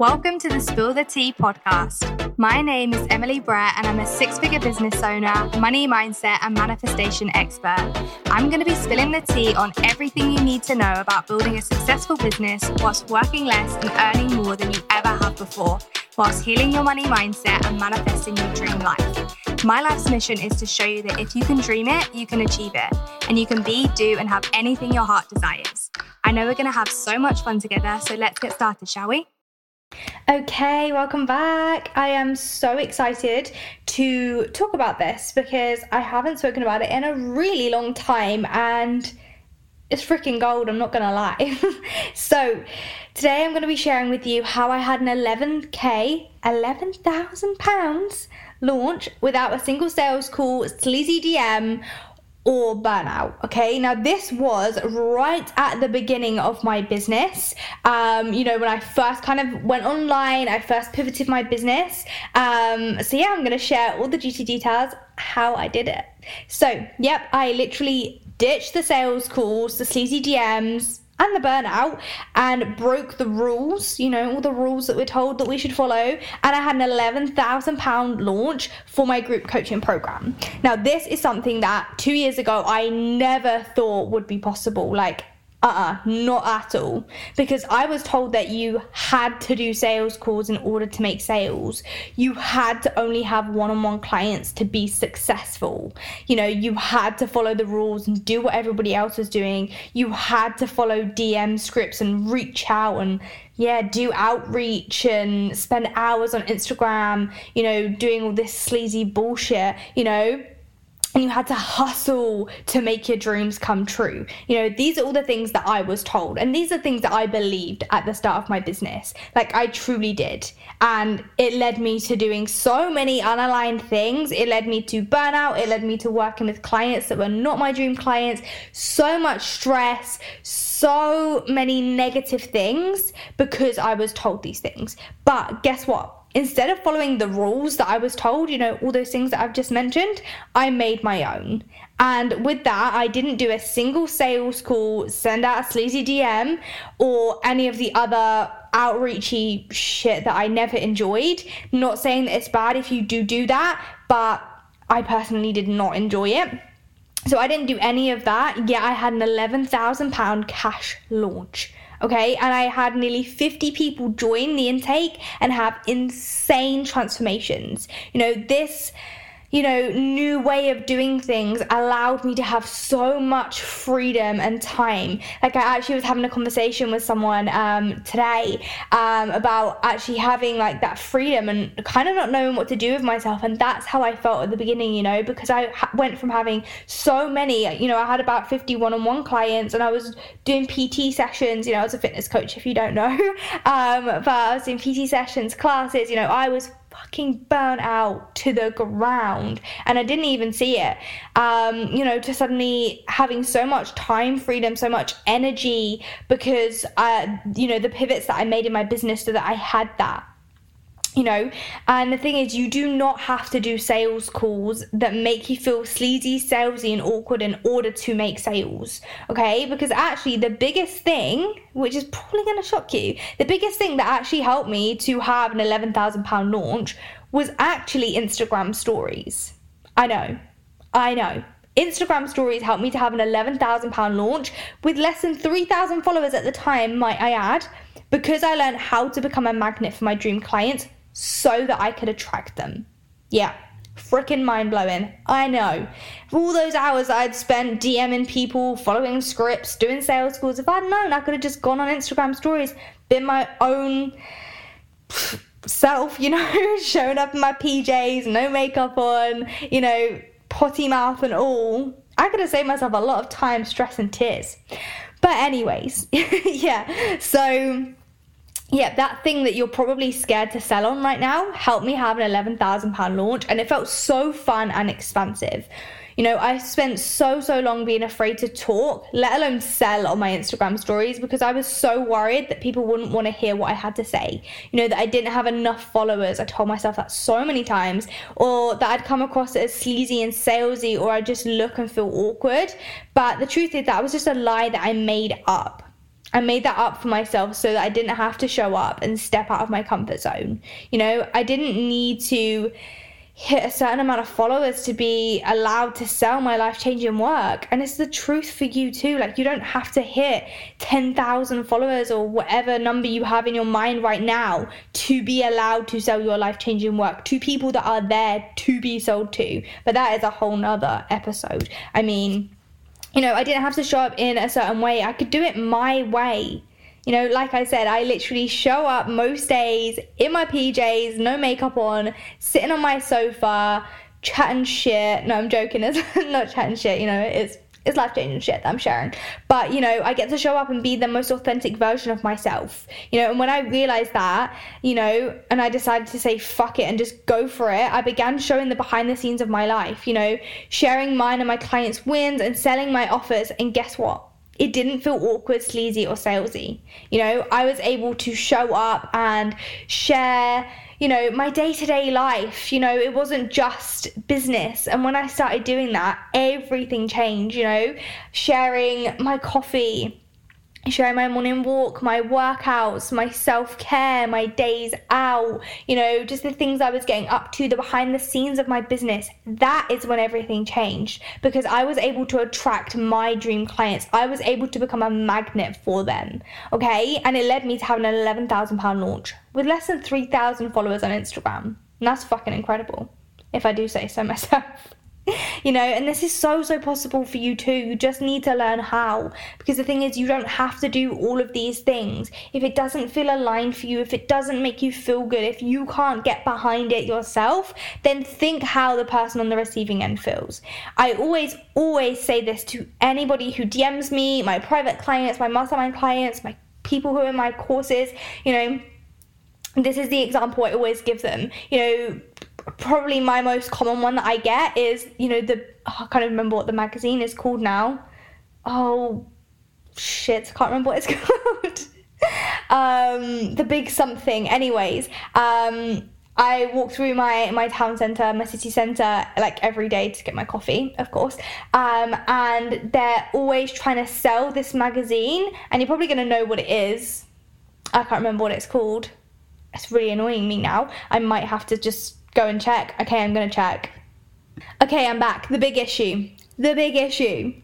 Welcome to the Spill the Tea podcast. My name is Emily Brett, and I'm a six figure business owner, money mindset, and manifestation expert. I'm going to be spilling the tea on everything you need to know about building a successful business whilst working less and earning more than you ever have before, whilst healing your money mindset and manifesting your dream life. My life's mission is to show you that if you can dream it, you can achieve it, and you can be, do, and have anything your heart desires. I know we're going to have so much fun together, so let's get started, shall we? Okay, welcome back. I am so excited to talk about this because I haven't spoken about it in a really long time and it's freaking gold, I'm not gonna lie. so, today I'm gonna be sharing with you how I had an 11k, 11,000 pounds launch without a single sales call, sleazy DM, or burnout. Okay, now this was right at the beginning of my business. Um, you know, when I first kind of went online, I first pivoted my business. Um, so yeah, I'm gonna share all the juicy details how I did it. So, yep, I literally ditched the sales calls, the sleazy DMs, and the burnout and broke the rules, you know, all the rules that we're told that we should follow. And I had an £11,000 launch for my group coaching program. Now, this is something that two years ago I never thought would be possible. Like, uh-uh not at all. Because i was told that you had to do sales calls in order to make sales. You had to only have one-on-one clients to be successful. You know you had to follow the rules and do what everybody else was doing. You had to follow dm scripts and reach out and yeah do outreach and spend hours on instagram you know doing all this sleazy bullshit you know and you had to hustle to make your dreams come true. You know, these are all the things that I was told, and these are things that I believed at the start of my business. Like, I truly did. And it led me to doing so many unaligned things. It led me to burnout. It led me to working with clients that were not my dream clients. So much stress, so many negative things because I was told these things. But guess what? Instead of following the rules that I was told, you know, all those things that I've just mentioned, I made my own. And with that, I didn't do a single sales call, send out a sleazy DM, or any of the other outreachy shit that I never enjoyed. Not saying that it's bad if you do do that, but I personally did not enjoy it. So I didn't do any of that, yet I had an £11,000 cash launch okay? And I had nearly 50 people join the intake and have insane transformations. You know, this you know, new way of doing things allowed me to have so much freedom and time. Like I actually was having a conversation with someone um, today um, about actually having like that freedom and kind of not knowing what to do with myself. And that's how I felt at the beginning, you know, because I ha- went from having so many, you know, I had about 50 one-on-one clients and I was doing PT sessions, you know, I was a fitness coach if you don't know, um, but I was doing PT sessions, classes, you know, I was fucking burnt out to the ground and I didn't even see it. Um, you know, to suddenly having so much time freedom, so much energy because, uh, you know, the pivots that I made in my business so that I had that you know and the thing is you do not have to do sales calls that make you feel sleazy salesy and awkward in order to make sales okay? Because actually the biggest thing which is probably going to shock you the biggest thing that actually helped me to have an 11,000 pound launch was actually Instagram stories. I know i know. Instagram stories helped me to have an 11,000 pound launch with less than 3,000 followers at the time might I add because I learned how to become a magnet for my dream clients so that I could attract them. Yeah, freaking mind blowing. I know. All those hours I'd spent DMing people, following scripts, doing sales calls, if I'd known, I could have just gone on Instagram stories, been my own self, you know, showing up in my PJs, no makeup on, you know, potty mouth and all. I could have saved myself a lot of time, stress, and tears. But, anyways, yeah, so yeah, that thing that you're probably scared to sell on right now helped me have an £11,000 launch and it felt so fun and expansive. You know, I spent so, so long being afraid to talk, let alone sell on my Instagram stories because I was so worried that people wouldn't want to hear what I had to say. You know, that I didn't have enough followers. I told myself that so many times, or that I'd come across as sleazy and salesy, or I'd just look and feel awkward. But the truth is, that was just a lie that I made up I made that up for myself so that I didn't have to show up and step out of my comfort zone. You know, I didn't need to hit a certain amount of followers to be allowed to sell my life changing work. And it's the truth for you too. Like, you don't have to hit 10,000 followers or whatever number you have in your mind right now to be allowed to sell your life changing work to people that are there to be sold to. But that is a whole nother episode. I mean, you know, I didn't have to show up in a certain way, I could do it my way. You know, like I said, I literally show up most days in my PJs, no makeup on, sitting on my sofa, chatting shit. No, I'm joking. It's not chatting shit, you know, it's it's life changing shit that I'm sharing. But you know, I get to show up and be the most authentic version of myself. You know, and when I realized that, you know, and I decided to say fuck it and just go for it, I began showing the behind the scenes of my life, you know, sharing mine and my clients' wins and selling my offers. And guess what? It didn't feel awkward, sleazy, or salesy. You know, I was able to show up and share, you know, my day to day life. You know, it wasn't just business. And when I started doing that, everything changed, you know, sharing my coffee sharing my morning walk, my workouts, my self care, my days out, you know, just the things I was getting up to, the behind the scenes of my business. That is when everything changed because I was able to attract my dream clients. I was able to become a magnet for them. Okay. And it led me to having an £11,000 launch with less than 3,000 followers on Instagram. And that's fucking incredible, if I do say so myself. you know, and this is so, so possible for you too. You just need to learn how. Because the thing is, you don't have to do all of these things. If it doesn't feel aligned for you, if it doesn't make you feel good, if you can't get behind it yourself, then think how the person on the receiving end feels. I always, always say this to anybody who DMs me, my private clients, my mastermind clients, my people who are in my courses, you know. This is the example I always give them. You know, probably my most common one that I get is, you know, the oh, I can't remember what the magazine is called now. Oh shit, I can't remember what it's called. um, the big something. Anyways, um, I walk through my my town centre, my city centre, like every day to get my coffee, of course. Um, and they're always trying to sell this magazine, and you're probably gonna know what it is. I can't remember what it's called. It's really annoying me now. I might have to just go and check. Okay, I'm gonna check. Okay, I'm back. The big issue. The big issue.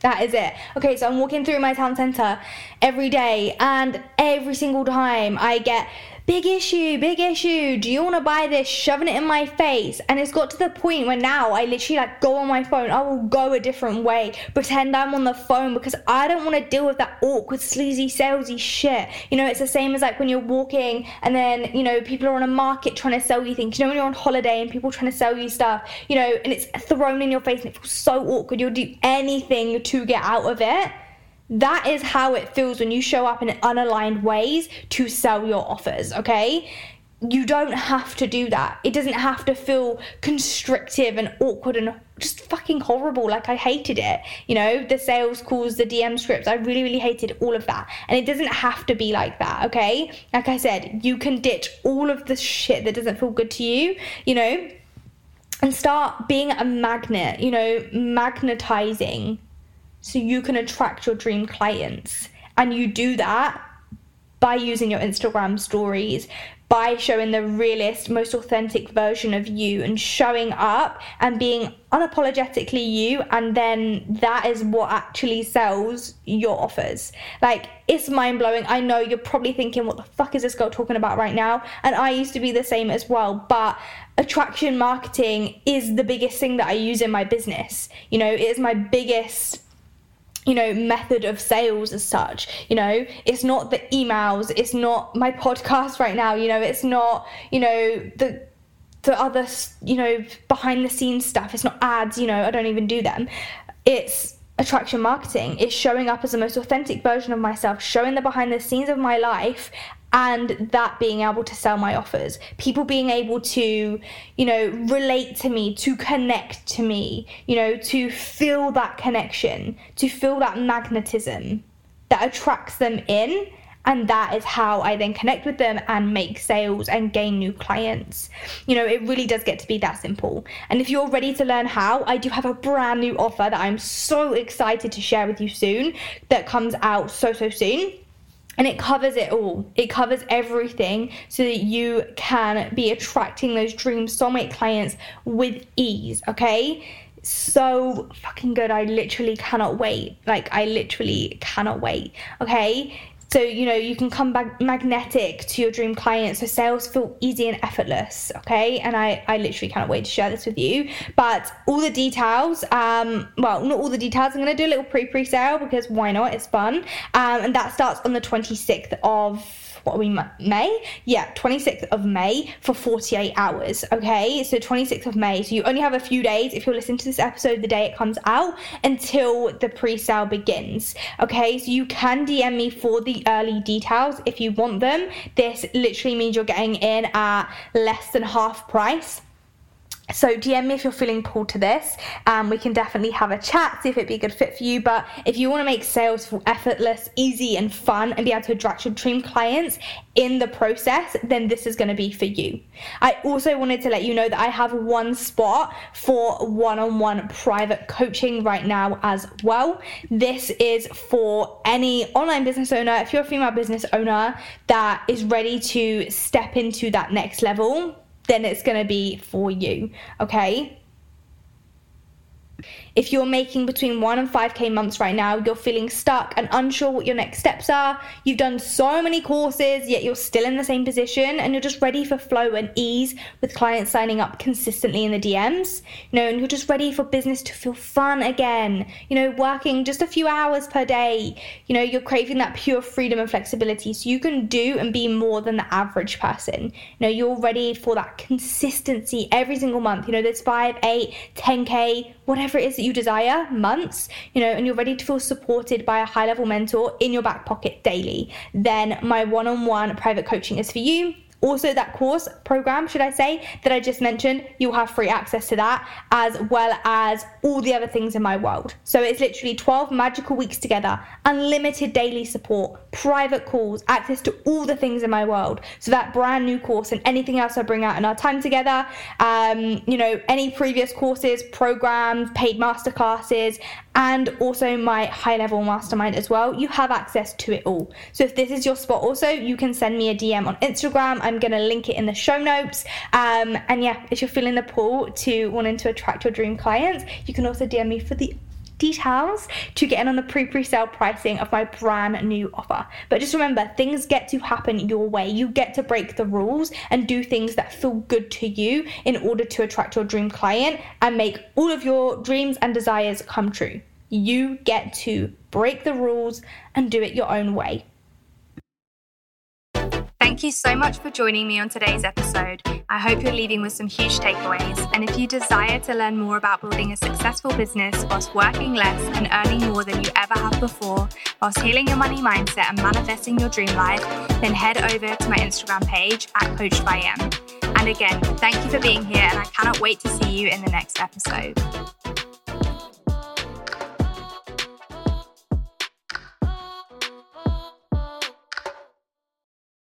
That is it. Okay, so I'm walking through my town centre every day, and every single time I get big issue, big issue. Do you want to buy this? Shoving it in my face. And it's got to the point where now I literally like go on my phone. I will go a different way, pretend I'm on the phone because I don't want to deal with that awkward, sleazy, salesy shit. You know, it's the same as like when you're walking and then, you know, people are on a market trying to sell you things. You know, when you're on holiday and people trying to sell you stuff, you know, and it's thrown in your face and it feels so awkward. You'll do anything to get out of it. That is how it feels when you show up in unaligned ways to sell your offers, okay? You don't have to do that. It doesn't have to feel constrictive and awkward and just fucking horrible. Like I hated it. You know, the sales calls, the DM scripts. I really, really hated all of that. And it doesn't have to be like that, okay? Like I said, you can ditch all of the shit that doesn't feel good to you, you know, and start being a magnet, you know, magnetizing so you can attract your dream clients. And you do that by using your Instagram stories, by showing the realist, most authentic version of you and showing up and being unapologetically you. And then that is what actually sells your offers. Like, it's mind blowing. I know you're probably thinking, what the fuck is this girl talking about right now? And I used to be the same as well. But attraction marketing is the biggest thing that I use in my business. You know, it is my biggest you know method of sales as such. You know it's not the emails it's not my podcast right now you know it's not you know the the other you know behind the scenes stuff. It's not ads you know i don't even do them. It's attraction marketing. It's showing up as the most authentic version of myself showing the behind the scenes of my life and that being able to sell my offers people being able to you know relate to me to connect to me you know to feel that connection to feel that magnetism that attracts them in and that is how I then connect with them and make sales and gain new clients. You know, it really does get to be that simple. And if you're ready to learn how, I do have a brand new offer that I'm so excited to share with you soon that comes out so, so soon and it covers it all. It covers everything so that you can be attracting those dream soulmate clients with ease, okay? So fucking good. I literally cannot wait. Like, I literally cannot wait, okay? So, you know, you can come back magnetic to your dream client so sales feel easy and effortless. Okay. And I, I literally cannot wait to share this with you. But all the details, um, well, not all the details. I'm going to do a little pre pre sale because why not? It's fun. Um, and that starts on the 26th of what are we May? Yeah, 26th of May for 48 hours. Okay, so 26th of May. So you only have a few days if you're listening to this episode the day it comes out until the pre-sale begins. Okay, so you can DM me for the early details if you want them. This literally means you're getting in at less than half price so DM me if you're feeling pulled to this. Um, we can definitely have a chat, see if it'd be a good fit for you. But if you want to make sales feel effortless, easy, and fun, and be able to attract your dream clients in the process, then this is going to be for you. I also wanted to let you know that I have one spot for one-on-one private coaching right now as well. This is for any online business owner. If you're a female business owner that is ready to step into that next level then it's going to be for you. Okay. If you're making between one and 5k months right now, you're feeling stuck and unsure what your next steps are. You've done so many courses, yet you're still in the same position and you're just ready for flow and ease with clients signing up consistently in the DMs. You know, and you're just ready for business to feel fun again. You know, working just a few hours per day. You know, you're craving that pure freedom and flexibility so you can do and be more than the average person. You know, you're ready for that consistency every single month. You know, there's 5, 8, 10k, whatever it is that you desire months, you know, and you're ready to feel supported by a high level mentor in your back pocket daily, then my one on one private coaching is for you. Also, that course program, should I say, that I just mentioned, you'll have free access to that as well as all the other things in my world. So it's literally 12 magical weeks together, unlimited daily support, private calls, access to all the things in my world. So that brand new course and anything else I bring out in our time together, um, you know, any previous courses, programs, paid masterclasses, and also my high level mastermind as well. You have access to it all. So if this is your spot, also, you can send me a DM on Instagram. I'm going to link it in the show notes. Um, and yeah, if you're feeling the pull to wanting to attract your dream clients, you can also DM me for the details to get in on the pre-pre-sale pricing of my brand new offer. But just remember, things get to happen your way. You get to break the rules and do things that feel good to you in order to attract your dream client and make all of your dreams and desires come true. You get to break the rules and do it your own way. Thank you so much for joining me on today's episode. I hope you're leaving with some huge takeaways. And if you desire to learn more about building a successful business whilst working less and earning more than you ever have before, whilst healing your money mindset and manifesting your dream life, then head over to my Instagram page at Coached by Em. And again, thank you for being here, and I cannot wait to see you in the next episode.